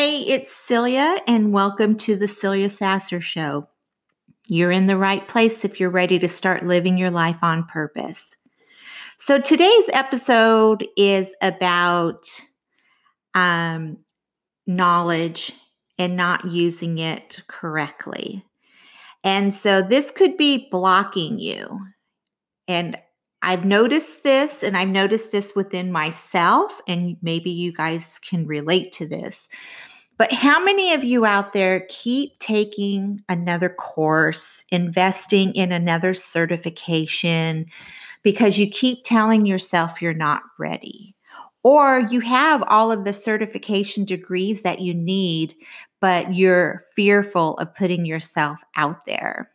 Hey, it's Celia, and welcome to the Celia Sasser Show. You're in the right place if you're ready to start living your life on purpose. So, today's episode is about um, knowledge and not using it correctly. And so, this could be blocking you. And I've noticed this, and I've noticed this within myself, and maybe you guys can relate to this. But how many of you out there keep taking another course, investing in another certification because you keep telling yourself you're not ready? Or you have all of the certification degrees that you need, but you're fearful of putting yourself out there.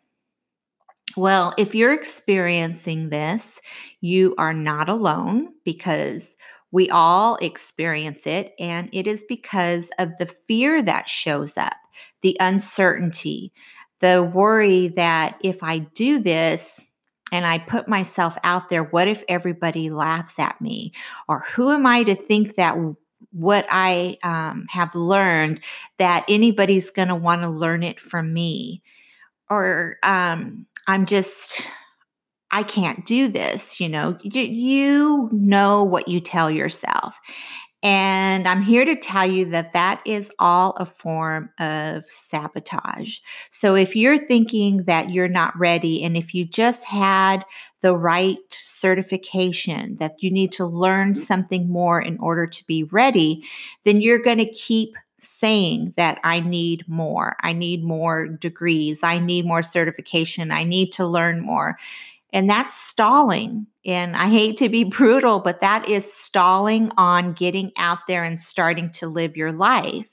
Well, if you're experiencing this, you are not alone because we all experience it. And it is because of the fear that shows up, the uncertainty, the worry that if I do this, and I put myself out there, what if everybody laughs at me? Or who am I to think that what I um, have learned that anybody's going to want to learn it from me? Or um, I'm just, I can't do this. You know, you, know what you tell yourself. And I'm here to tell you that that is all a form of sabotage. So if you're thinking that you're not ready, and if you just had the right certification, that you need to learn mm-hmm. something more in order to be ready, then you're going to keep saying that I need more. I need more degrees. I need more certification. I need to learn more. And that's stalling. And I hate to be brutal, but that is stalling on getting out there and starting to live your life.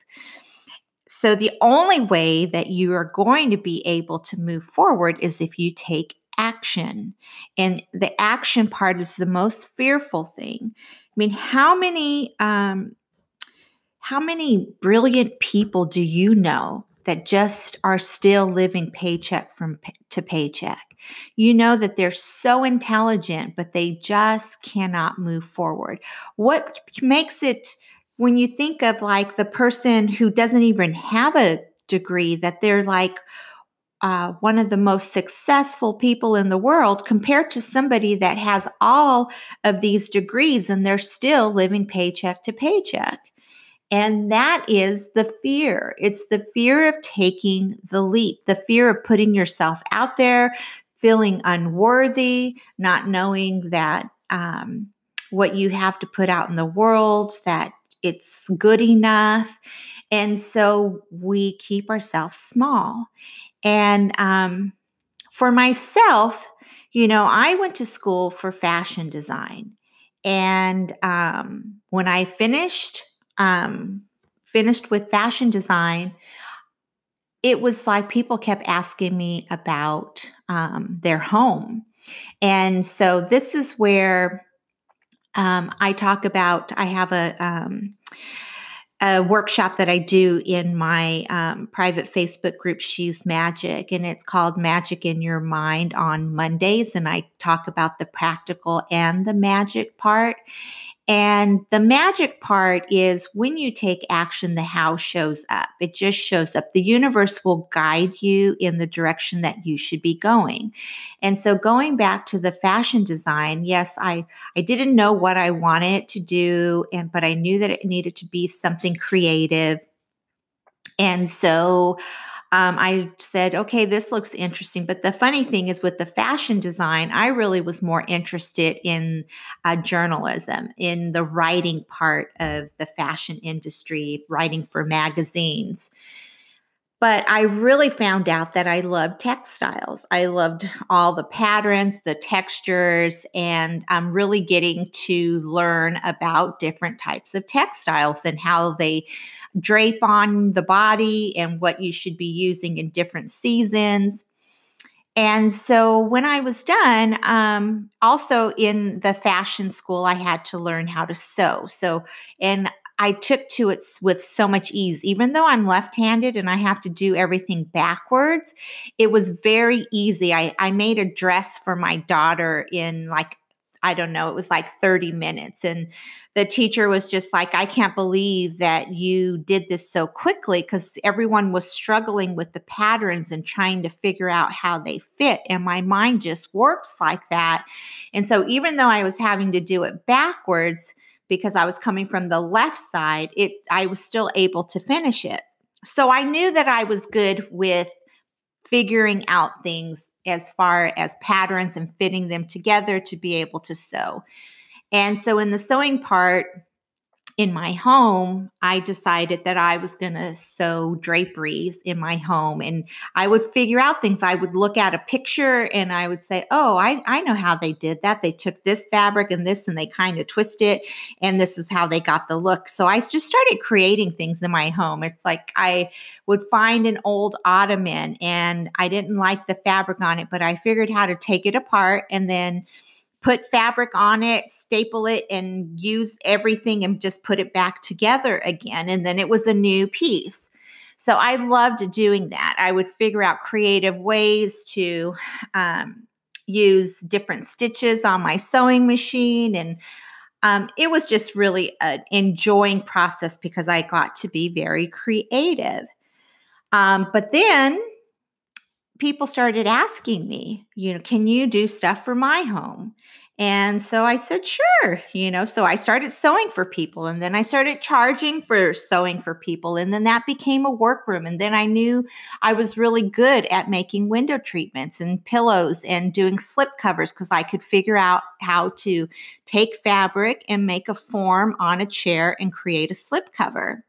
So, the only way that you are going to be able to move forward is if you take action. And the action part is the most fearful thing. I mean, how many um, how many brilliant people do you know that just are still living paycheck from to paycheck? You know that they're so intelligent, but they just cannot move forward. What makes it when you think of like the person who doesn't even have a degree, that they're like, uh, one of the most successful people in the world compared to somebody that has all of these degrees and they're still living paycheck to paycheck. And that is the fear. It's the fear of taking the leap, the fear of putting yourself out there, feeling unworthy, not knowing that um, what you have to put out in the world, that it's good enough. And so we keep ourselves small. And um, for myself, you know, I went to school for fashion design. And um, when I finished, um, finished with fashion design, it was like people kept asking me about um, their home. And so this is where um, I talk about, I have a, um, a workshop that I do in my um, private Facebook group, She's Magic, and it's called Magic in Your Mind on Mondays. And I talk about the practical and the magic part. And the magic part is when you take action, the how shows up. It just shows up. The universe will guide you in the direction that you should be going. And so going back to the fashion design, yes, I, I didn't know what I wanted to do, and but I knew that it needed to be something creative. And so um, I said, okay, this looks interesting. But the funny thing is, with the fashion design, I really was more interested in uh, journalism, in the writing part of the fashion industry, writing for magazines. But I really found out that I loved textiles. I loved all the patterns, the textures, and I'm really getting to learn about different types of textiles and how they drape on the body and what you should be using in different seasons. And so when I was done, um, also in the fashion school, I had to learn how to sew. So, and I took to it with so much ease. Even though I'm left handed and I have to do everything backwards, it was very easy. I, I made a dress for my daughter in like, I don't know, it was like 30 minutes. And the teacher was just like, I can't believe that you did this so quickly because everyone was struggling with the patterns and trying to figure out how they fit. And my mind just works like that. And so even though I was having to do it backwards, because I was coming from the left side, it I was still able to finish it. So I knew that I was good with figuring out things as far as patterns and fitting them together to be able to sew. And so in the sewing part, in my home, I decided that I was going to sew draperies in my home. And I would figure out things. I would look at a picture and I would say, Oh, I, I know how they did that. They took this fabric and this and they kind of twist it. And this is how they got the look. So I just started creating things in my home. It's like I would find an old ottoman and I didn't like the fabric on it, but I figured how to take it apart and then put fabric on it, staple it, and use everything and just put it back together again. And then it was a new piece. So I loved doing that. I would figure out creative ways to um, use different stitches on my sewing machine. And um, it was just really an enjoying process because I got to be very creative. Um, but then people started asking me, you know, can you do stuff for my home? And so I said, sure, you know. So I started sewing for people and then I started charging for sewing for people. And then that became a workroom. And then I knew I was really good at making window treatments and pillows and doing slip covers because I could figure out how to take fabric and make a form on a chair and create a slip cover.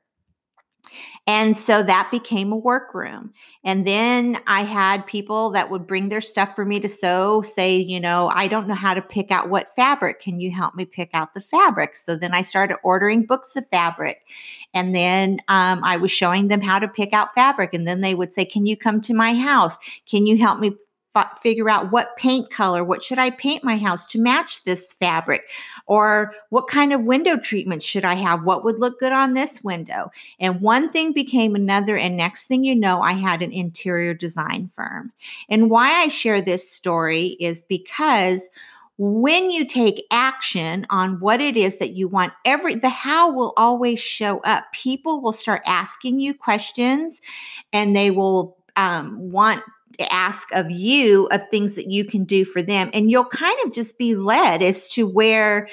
And so that became a workroom. And then I had people that would bring their stuff for me to sew, say, you know, I don't know how to pick out what fabric. Can you help me pick out the fabric? So then I started ordering books of fabric. And then um, I was showing them how to pick out fabric. And then they would say, Can you come to my house? Can you help me f- figure out what paint color, what should I paint my house to match this fabric? Or what kind of window treatments should I have? What would look good on this window? And one thing became another. And next thing you know, I had an interior design firm. And why I share this story is because when you take action on what it is that you want every the how will always show up people will start asking you questions and they will um, want ask of you of things that you can do for them and you'll kind of just be led as to where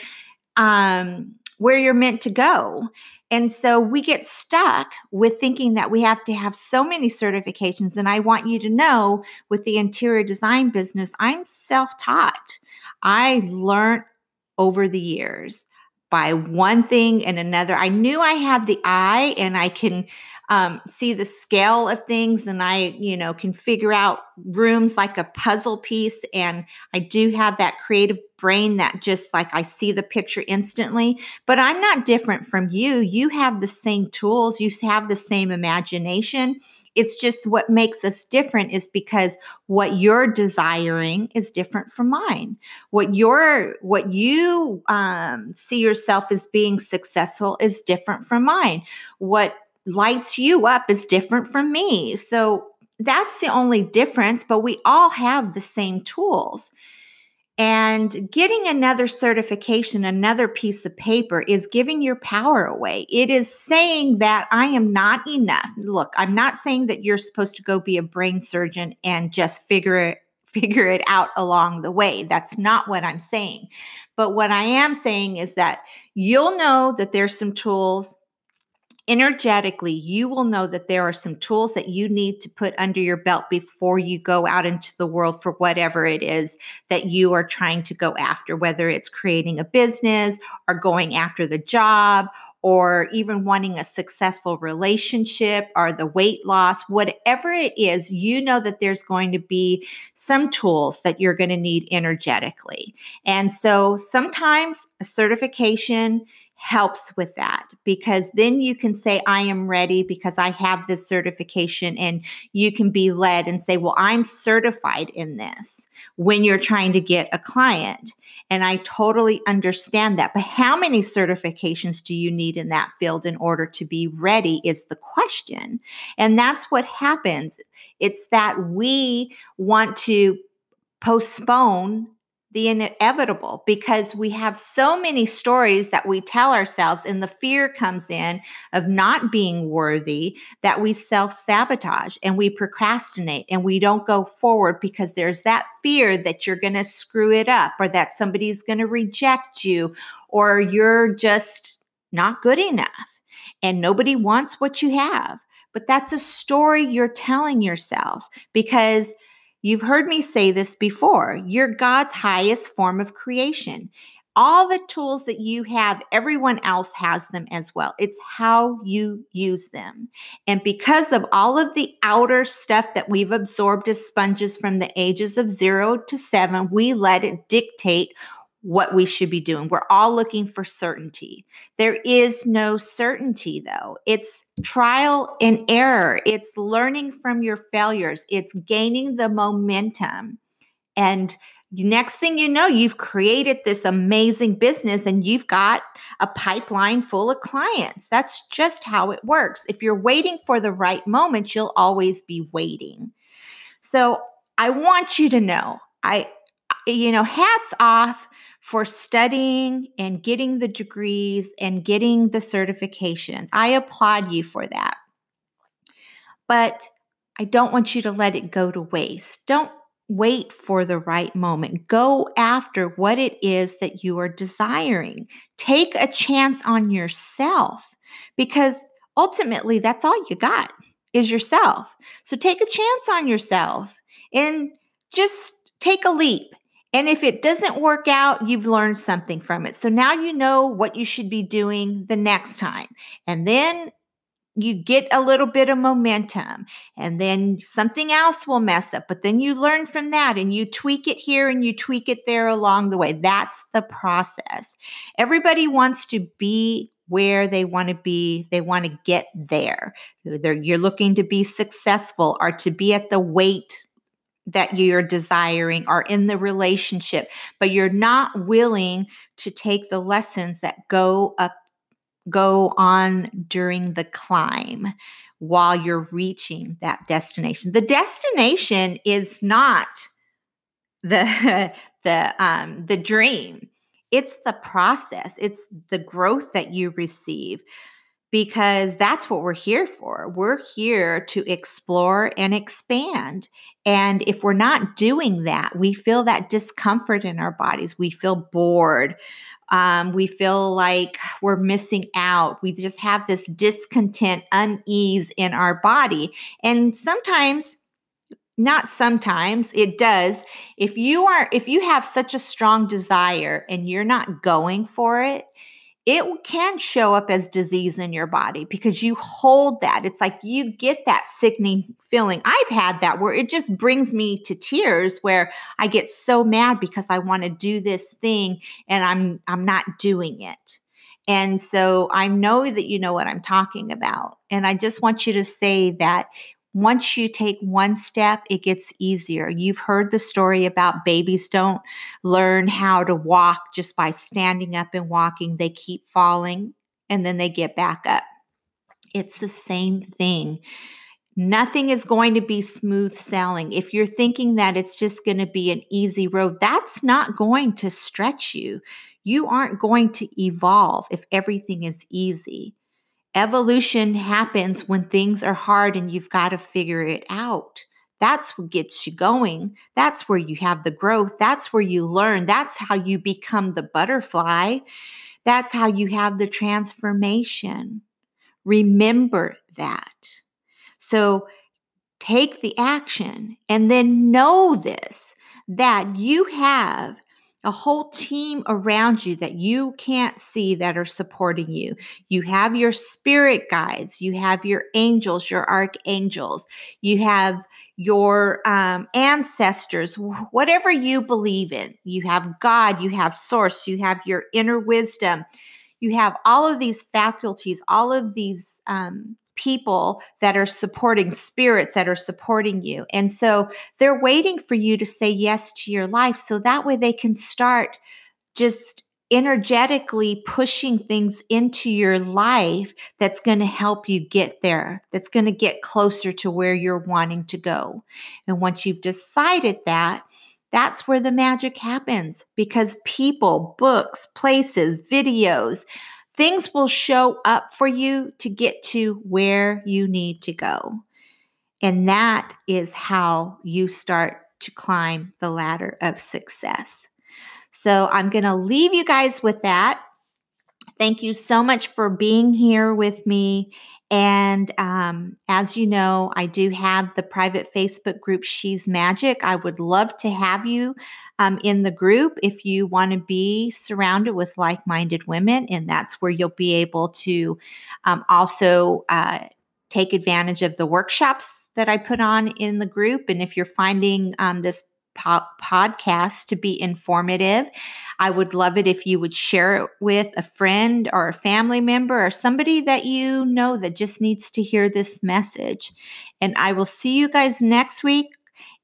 um where you're meant to go. And so we get stuck with thinking that we have to have so many certifications and i want you to know with the interior design business i'm self-taught. I learned over the years by one thing and another. I knew I had the eye and I can um, see the scale of things and I, you know, can figure out rooms like a puzzle piece. And I do have that creative brain that just like I see the picture instantly. But I'm not different from you. You have the same tools, you have the same imagination. It's just what makes us different is because what you're desiring is different from mine. What you're, what you um, see yourself as being successful is different from mine. What lights you up is different from me. So that's the only difference, but we all have the same tools. And getting another certification, another piece of paper is giving your power away. It is saying that I am not enough. Look, I'm not saying that you're supposed to go be a brain surgeon and just figure it figure it out along the way. That's not what I'm saying. But what I am saying is that you'll know that there's some tools energetically, you will know that there are some tools that you need to put under your belt before you go out into the world for whatever it is that you are trying to go after, whether it's creating a business or going after the job or even wanting a successful relationship or the weight loss, whatever it is, you know that there's going to be some tools that you're going to need energetically. And so sometimes a certification helps with that because then you can say, I am ready because I have this certification, and you can be led and say, Well, I'm certified in this when you're trying to get a client. And I totally understand that. But how many certifications do you need in that field in order to be ready is the question. And that's what happens. It's that we want to postpone the inevitable because we have so many stories that we tell ourselves, and the fear comes in of not being worthy that we self sabotage and we procrastinate and we don't go forward because there's that fear that you're going to screw it up or that somebody's going to reject you or you're just not good enough and nobody wants what you have. But that's a story you're telling yourself because You've heard me say this before. You're God's highest form of creation. All the tools that you have, everyone else has them as well. It's how you use them. And because of all of the outer stuff that we've absorbed as sponges from the ages of zero to seven, we let it dictate what we should be doing. We're all looking for certainty. There is no certainty, though. It's trial and error, it's learning from your failures, it's gaining the momentum. And next thing you know, you've created this amazing business and you've got a pipeline full of clients. That's just how it works. If you're waiting for the right moment, you'll always be waiting. So I want you to know, I, you know, hats off for studying and getting the degrees and getting the certifications. I applaud you for that. But I don't want you to let it go to waste. Don't wait for the right moment. Go after what it is that you are desiring. Take a chance on yourself because ultimately that's all you got is yourself. So take a chance on yourself and just take a leap. And if it doesn't work out, you've learned something from it. So now you know what you should be doing the next time. And then you get a little bit of momentum and then something else will mess up. But then you learn from that and you tweak it here and you tweak it there along the way. That's the process. Everybody wants to be where they want to be. They want to get there. They're, you're looking to be successful or to be at the weight that you're desiring are in the relationship, but you're not willing to take the lessons that go up, go on during the climb while you're reaching that destination. The destination is not the the um the dream. It's the process. It's the growth that you receive because that's what we're here for. We're here to explore and expand. And if we're not doing that, we feel that discomfort in our bodies. We feel bored. Um, we feel like we're missing out. We just have this discontent, unease in our body. And sometimes, not sometimes, it does. If you are, if you have such a strong desire and you're not going for it, it can show up as disease in your body because you hold that. It's like you get that sickening feeling. I've had that where it just brings me to tears where I get so mad because I want to do this thing and I'm I'm not doing it. And so I know that you know what I'm talking about. And I just want you to say that once you take one step, it gets easier. You've heard the story about babies don't learn how to walk just by standing up and walking, they keep falling and then they get back up. It's the same thing. Nothing is going to be smooth sailing. If you're thinking that it's just going to be an easy road, that's not going to stretch you. You aren't going to evolve if everything is easy. Evolution happens when things are hard and you've got to figure it out. That's what gets you going. That's where you have the growth. That's where you learn. That's how you become the butterfly. That's how you have the transformation. Remember that. So take the action and then know this that you have a whole team around you that you can't see that are supporting you. You have your spirit guides, you have your angels, your archangels, you have your um, ancestors, whatever you believe in. You have God, you have source, you have your inner wisdom, you have all of these faculties, all of these um, people that are supporting spirits that are supporting you. And so they're waiting for you to say yes to your life so that way they can start just energetically pushing things into your life that's going to help you get there, that's going to get closer to where you're wanting to go. And once you've decided that, that's where the magic happens because people, books, places, videos, things will show up for you to get to where you need to go. And that is how you start to climb the ladder of success. So I'm going to leave you guys with that. Thank you so much for being here with me. And um, as you know, I do have the private Facebook group She's Magic. I would love to have you um, in the group if you want to be surrounded with like minded women. And that's where you'll be able to um, also uh, take advantage of the workshops that I put on in the group. And if you're finding um, this po- podcast to be informative. I would love it if you would share it with a friend or a family member or somebody that you know that just needs to hear this message. And I will see you guys next week.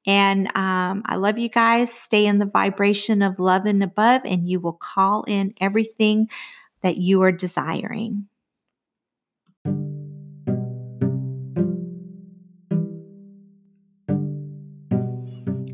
And um, I love you guys. Stay in the vibration of love and above, and you will call in everything that you are desiring.